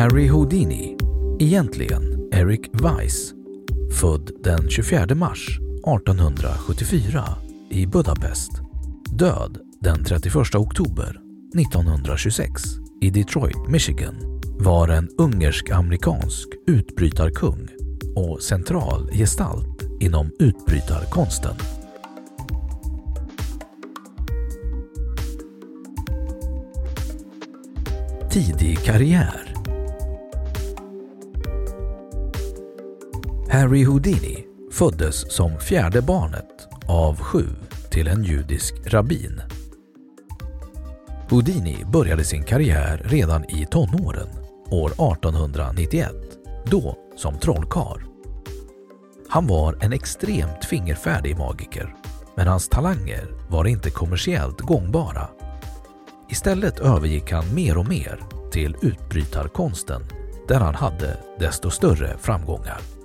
Harry Houdini, egentligen Eric Weiss, född den 24 mars 1874 i Budapest, död den 31 oktober 1926 i Detroit, Michigan, var en ungersk-amerikansk utbrytarkung och central gestalt inom utbrytarkonsten. Tidig karriär Harry Houdini föddes som fjärde barnet av sju till en judisk rabbin. Houdini började sin karriär redan i tonåren, år 1891, då som trollkarl. Han var en extremt fingerfärdig magiker, men hans talanger var inte kommersiellt gångbara. Istället övergick han mer och mer till utbrytarkonsten där han hade desto större framgångar.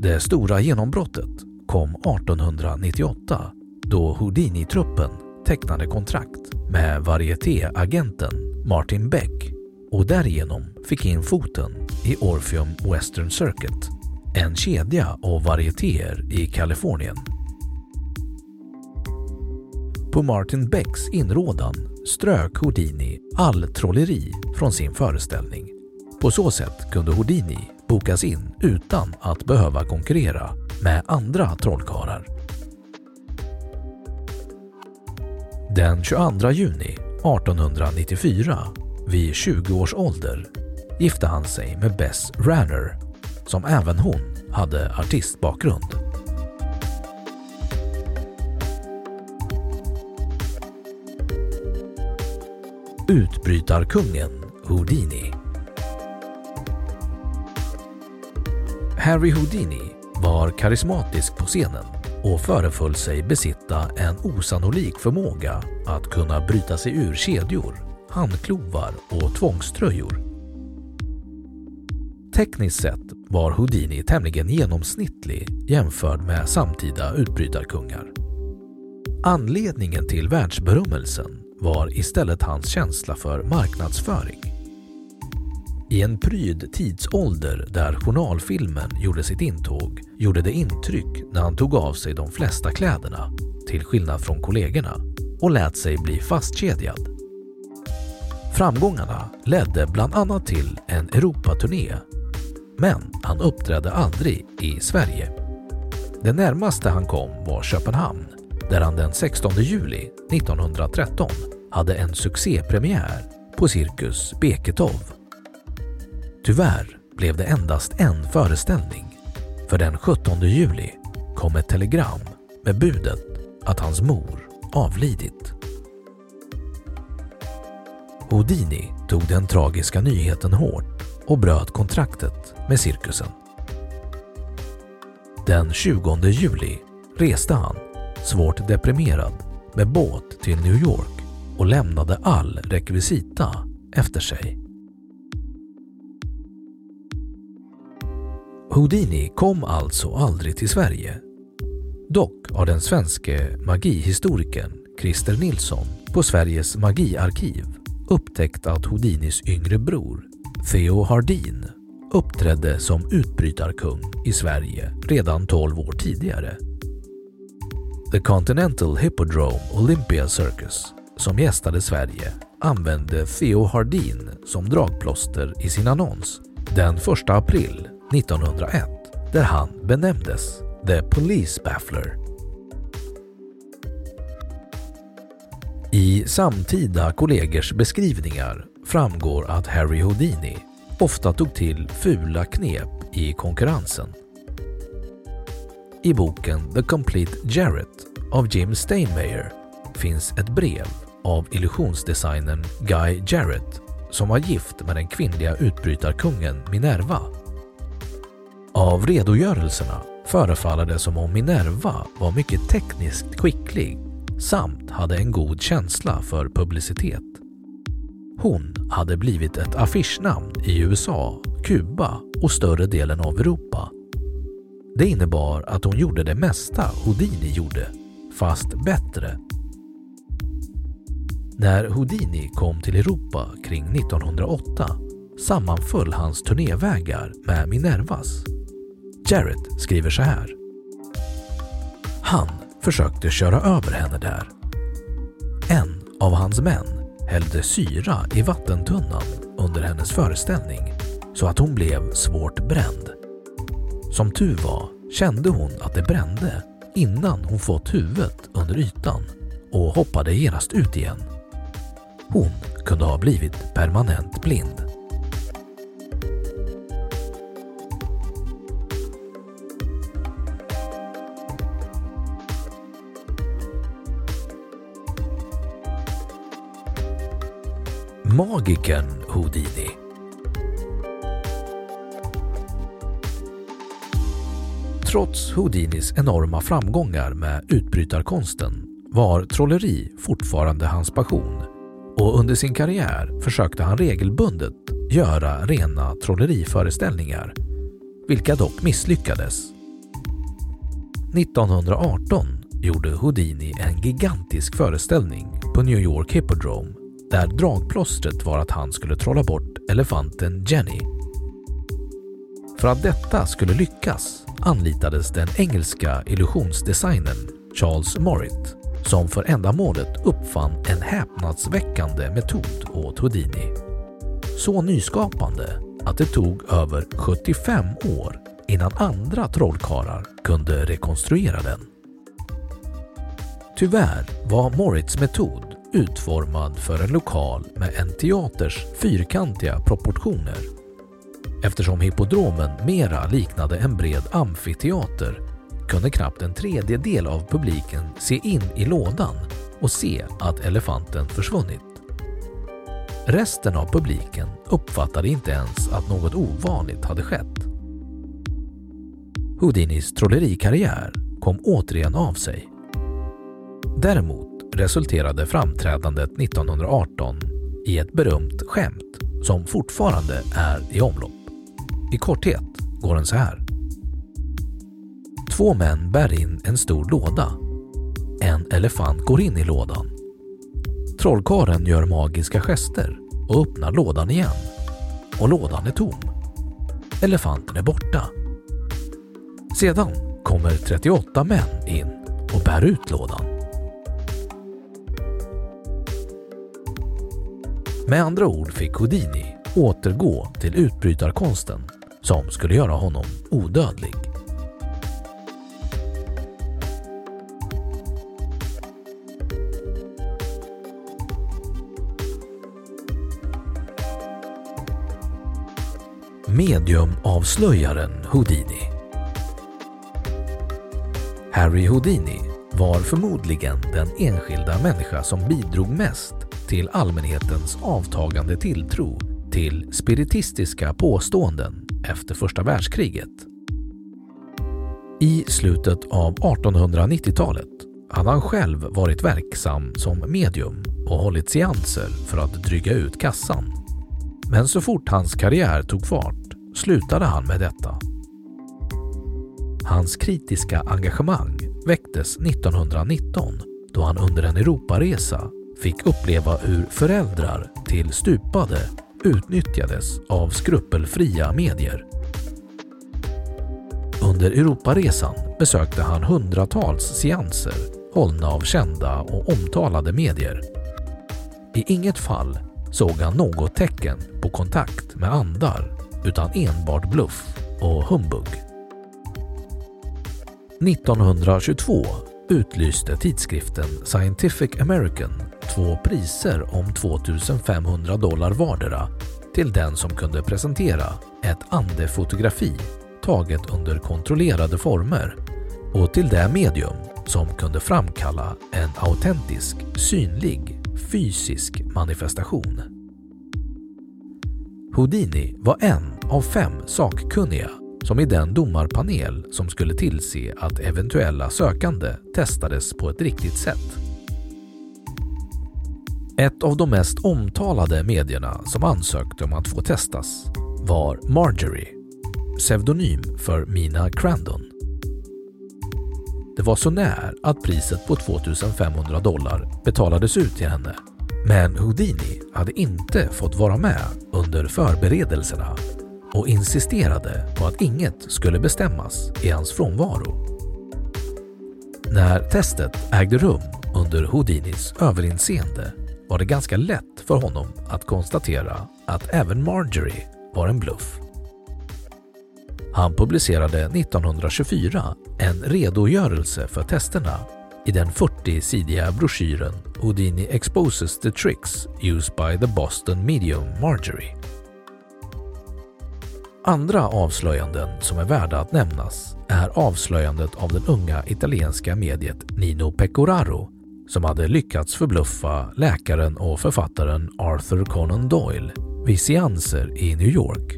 Det stora genombrottet kom 1898 då Houdini-truppen tecknade kontrakt med varietéagenten Martin Beck och därigenom fick in foten i Orpheum Western Circuit, en kedja av varietéer i Kalifornien. På Martin Becks inrådan strök Houdini all trolleri från sin föreställning. På så sätt kunde Houdini bokas in utan att behöva konkurrera med andra trollkarlar. Den 22 juni 1894, vid 20 års ålder, gifte han sig med Bess Ranner, som även hon hade artistbakgrund. Utbrytarkungen Houdini Harry Houdini var karismatisk på scenen och föreföll sig besitta en osannolik förmåga att kunna bryta sig ur kedjor, handklovar och tvångströjor. Tekniskt sett var Houdini tämligen genomsnittlig jämförd med samtida utbrytarkungar. Anledningen till världsberömmelsen var istället hans känsla för marknadsföring. I en pryd tidsålder där journalfilmen gjorde sitt intåg gjorde det intryck när han tog av sig de flesta kläderna, till skillnad från kollegorna, och lät sig bli fastkedjad. Framgångarna ledde bland annat till en Europaturné, men han uppträdde aldrig i Sverige. Det närmaste han kom var Köpenhamn, där han den 16 juli 1913 hade en succépremiär på Cirkus Beketov. Tyvärr blev det endast en föreställning För den 17 juli kom ett telegram med budet att hans mor avlidit. Houdini tog den tragiska nyheten hårt och bröt kontraktet med cirkusen. Den 20 juli reste han, svårt deprimerad, med båt till New York och lämnade all rekvisita efter sig. Houdini kom alltså aldrig till Sverige. Dock har den svenske magihistorikern Christer Nilsson på Sveriges magiarkiv upptäckt att Houdinis yngre bror Theo Hardin uppträdde som utbrytarkung i Sverige redan 12 år tidigare. The Continental Hippodrome Olympia Circus som gästade Sverige använde Theo Hardin som dragplåster i sin annons den 1 april 1901 där han benämndes The Police Baffler. I samtida kollegers beskrivningar framgår att Harry Houdini ofta tog till fula knep i konkurrensen. I boken The Complete Jarrett av Jim Steinmeier finns ett brev av illusionsdesignern Guy Jarrett som var gift med den kvinnliga utbrytarkungen Minerva. Av redogörelserna förefaller det som om Minerva var mycket tekniskt skicklig samt hade en god känsla för publicitet. Hon hade blivit ett affischnamn i USA, Kuba och större delen av Europa. Det innebar att hon gjorde det mesta Houdini gjorde, fast bättre. När Houdini kom till Europa kring 1908 sammanföll hans turnévägar med Minervas. Jarrett skriver så här. Han försökte köra över henne där. En av hans män hällde syra i vattentunnan under hennes föreställning så att hon blev svårt bränd. Som tur var kände hon att det brände innan hon fått huvudet under ytan och hoppade genast ut igen. Hon kunde ha blivit permanent blind. Magikern Houdini Trots Houdinis enorma framgångar med utbrytarkonsten var trolleri fortfarande hans passion och under sin karriär försökte han regelbundet göra rena trolleriföreställningar, vilka dock misslyckades. 1918 gjorde Houdini en gigantisk föreställning på New York Hippodrome där dragplåstret var att han skulle trolla bort elefanten Jenny. För att detta skulle lyckas anlitades den engelska illusionsdesignern Charles Morritt som för ändamålet uppfann en häpnadsväckande metod åt Houdini. Så nyskapande att det tog över 75 år innan andra trollkarlar kunde rekonstruera den. Tyvärr var Morrits metod utformad för en lokal med en teaters fyrkantiga proportioner. Eftersom hippodromen mera liknade en bred amfiteater kunde knappt en tredjedel av publiken se in i lådan och se att elefanten försvunnit. Resten av publiken uppfattade inte ens att något ovanligt hade skett. Houdinis trollerikarriär kom återigen av sig. Däremot resulterade framträdandet 1918 i ett berömt skämt som fortfarande är i omlopp. I korthet går den så här. Två män bär in en stor låda. En elefant går in i lådan. Trollkaren gör magiska gester och öppnar lådan igen. Och lådan är tom. Elefanten är borta. Sedan kommer 38 män in och bär ut lådan. Med andra ord fick Houdini återgå till utbrytarkonsten som skulle göra honom odödlig. Mediumavslöjaren Houdini Harry Houdini var förmodligen den enskilda människa som bidrog mest till allmänhetens avtagande tilltro till spiritistiska påståenden efter första världskriget. I slutet av 1890-talet hade han själv varit verksam som medium och hållit seanser för att dryga ut kassan. Men så fort hans karriär tog fart slutade han med detta. Hans kritiska engagemang väcktes 1919 då han under en Europaresa fick uppleva hur föräldrar till stupade utnyttjades av skrupelfria medier. Under Europaresan besökte han hundratals seanser hållna av kända och omtalade medier. I inget fall såg han något tecken på kontakt med andar utan enbart bluff och humbug. 1922 utlyste tidskriften Scientific American två priser om 2500 dollar vardera till den som kunde presentera ett andefotografi taget under kontrollerade former och till det medium som kunde framkalla en autentisk, synlig, fysisk manifestation. Houdini var en av fem sakkunniga som i den domarpanel som skulle tillse att eventuella sökande testades på ett riktigt sätt. Ett av de mest omtalade medierna som ansökte om att få testas var Marjorie, pseudonym för Mina Crandon. Det var så när att priset på 2500 dollar betalades ut till henne. Men Houdini hade inte fått vara med under förberedelserna och insisterade på att inget skulle bestämmas i hans frånvaro. När testet ägde rum under Houdinis överinseende var det ganska lätt för honom att konstatera att även Marjorie var en bluff. Han publicerade 1924 en redogörelse för testerna i den 40-sidiga broschyren Houdini exposes the tricks used by the Boston medium Marjorie. Andra avslöjanden som är värda att nämnas är avslöjandet av den unga italienska mediet Nino Pecoraro som hade lyckats förbluffa läkaren och författaren Arthur Conan Doyle vid seanser i New York.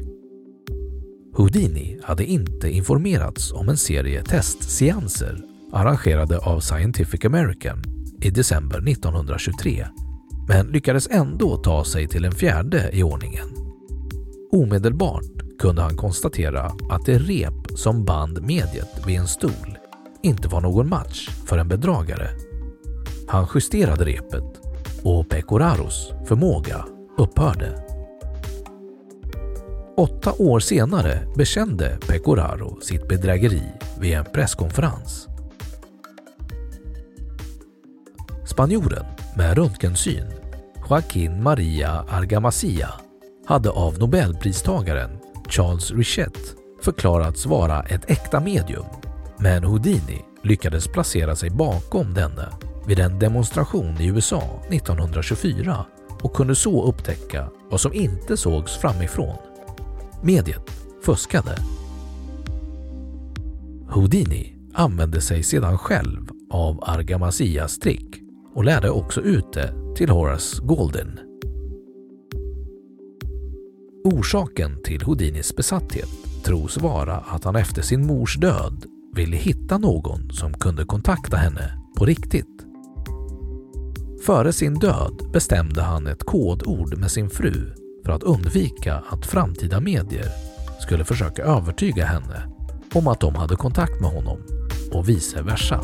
Houdini hade inte informerats om en serie testseanser arrangerade av Scientific American i december 1923 men lyckades ändå ta sig till en fjärde i ordningen. Omedelbart kunde han konstatera att det rep som band mediet vid en stol inte var någon match för en bedragare. Han justerade repet och Pecoraros förmåga upphörde. Åtta år senare bekände Pecoraro sitt bedrägeri vid en presskonferens. Spanjoren med röntgensyn, Joaquin Maria Argamasilla, hade av nobelpristagaren Charles Richet förklarats vara ett äkta medium, men Houdini lyckades placera sig bakom denne vid en demonstration i USA 1924 och kunde så upptäcka vad som inte sågs framifrån. Mediet fuskade. Houdini använde sig sedan själv av Argamasias trick och lärde också ut det till Horace Golden Orsaken till Houdinis besatthet tros vara att han efter sin mors död ville hitta någon som kunde kontakta henne på riktigt. Före sin död bestämde han ett kodord med sin fru för att undvika att framtida medier skulle försöka övertyga henne om att de hade kontakt med honom och vice versa.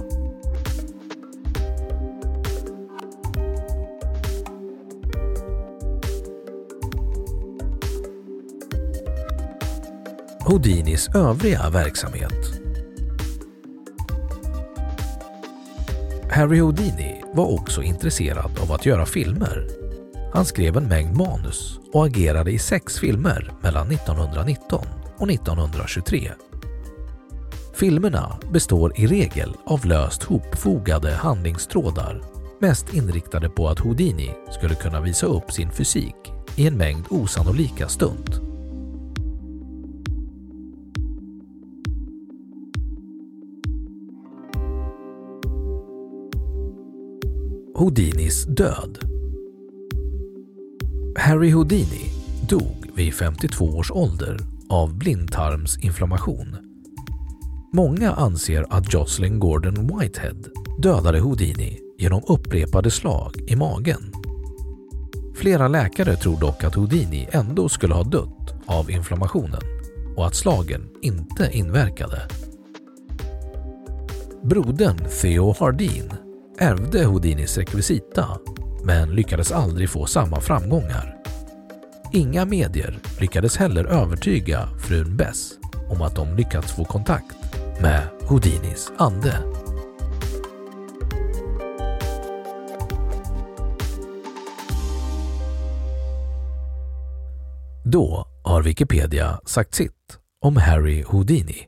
Houdinis övriga verksamhet. Harry Houdini var också intresserad av att göra filmer. Han skrev en mängd manus och agerade i sex filmer mellan 1919 och 1923. Filmerna består i regel av löst hopfogade handlingstrådar mest inriktade på att Houdini skulle kunna visa upp sin fysik i en mängd osannolika stunt. Houdinis död. Harry Houdini dog vid 52 års ålder av blindtarmsinflammation. Många anser att Jocelyn Gordon Whitehead dödade Houdini genom upprepade slag i magen. Flera läkare tror dock att Houdini ändå skulle ha dött av inflammationen och att slagen inte inverkade. Brodern Theo Hardin ärvde Houdinis rekvisita men lyckades aldrig få samma framgångar. Inga medier lyckades heller övertyga frun Bess om att de lyckats få kontakt med Houdinis ande. Då har Wikipedia sagt sitt om Harry Houdini.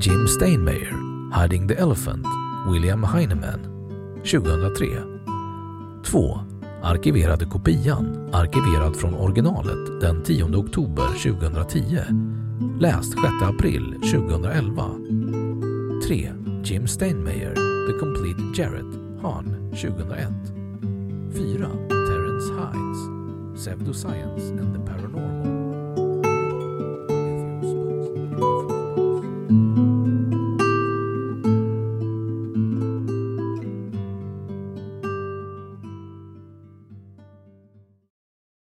Jim Steinmeier, Hiding the Elephant, William Heinemann, 2003. 2. Arkiverade kopian, arkiverad från originalet den 10 oktober 2010. Läst 6 april 2011. 3. Jim Steinmeier, The Complete Jarrett, Han, 2001. 4. Terence Hines, Pseudoscience and the Paranormal...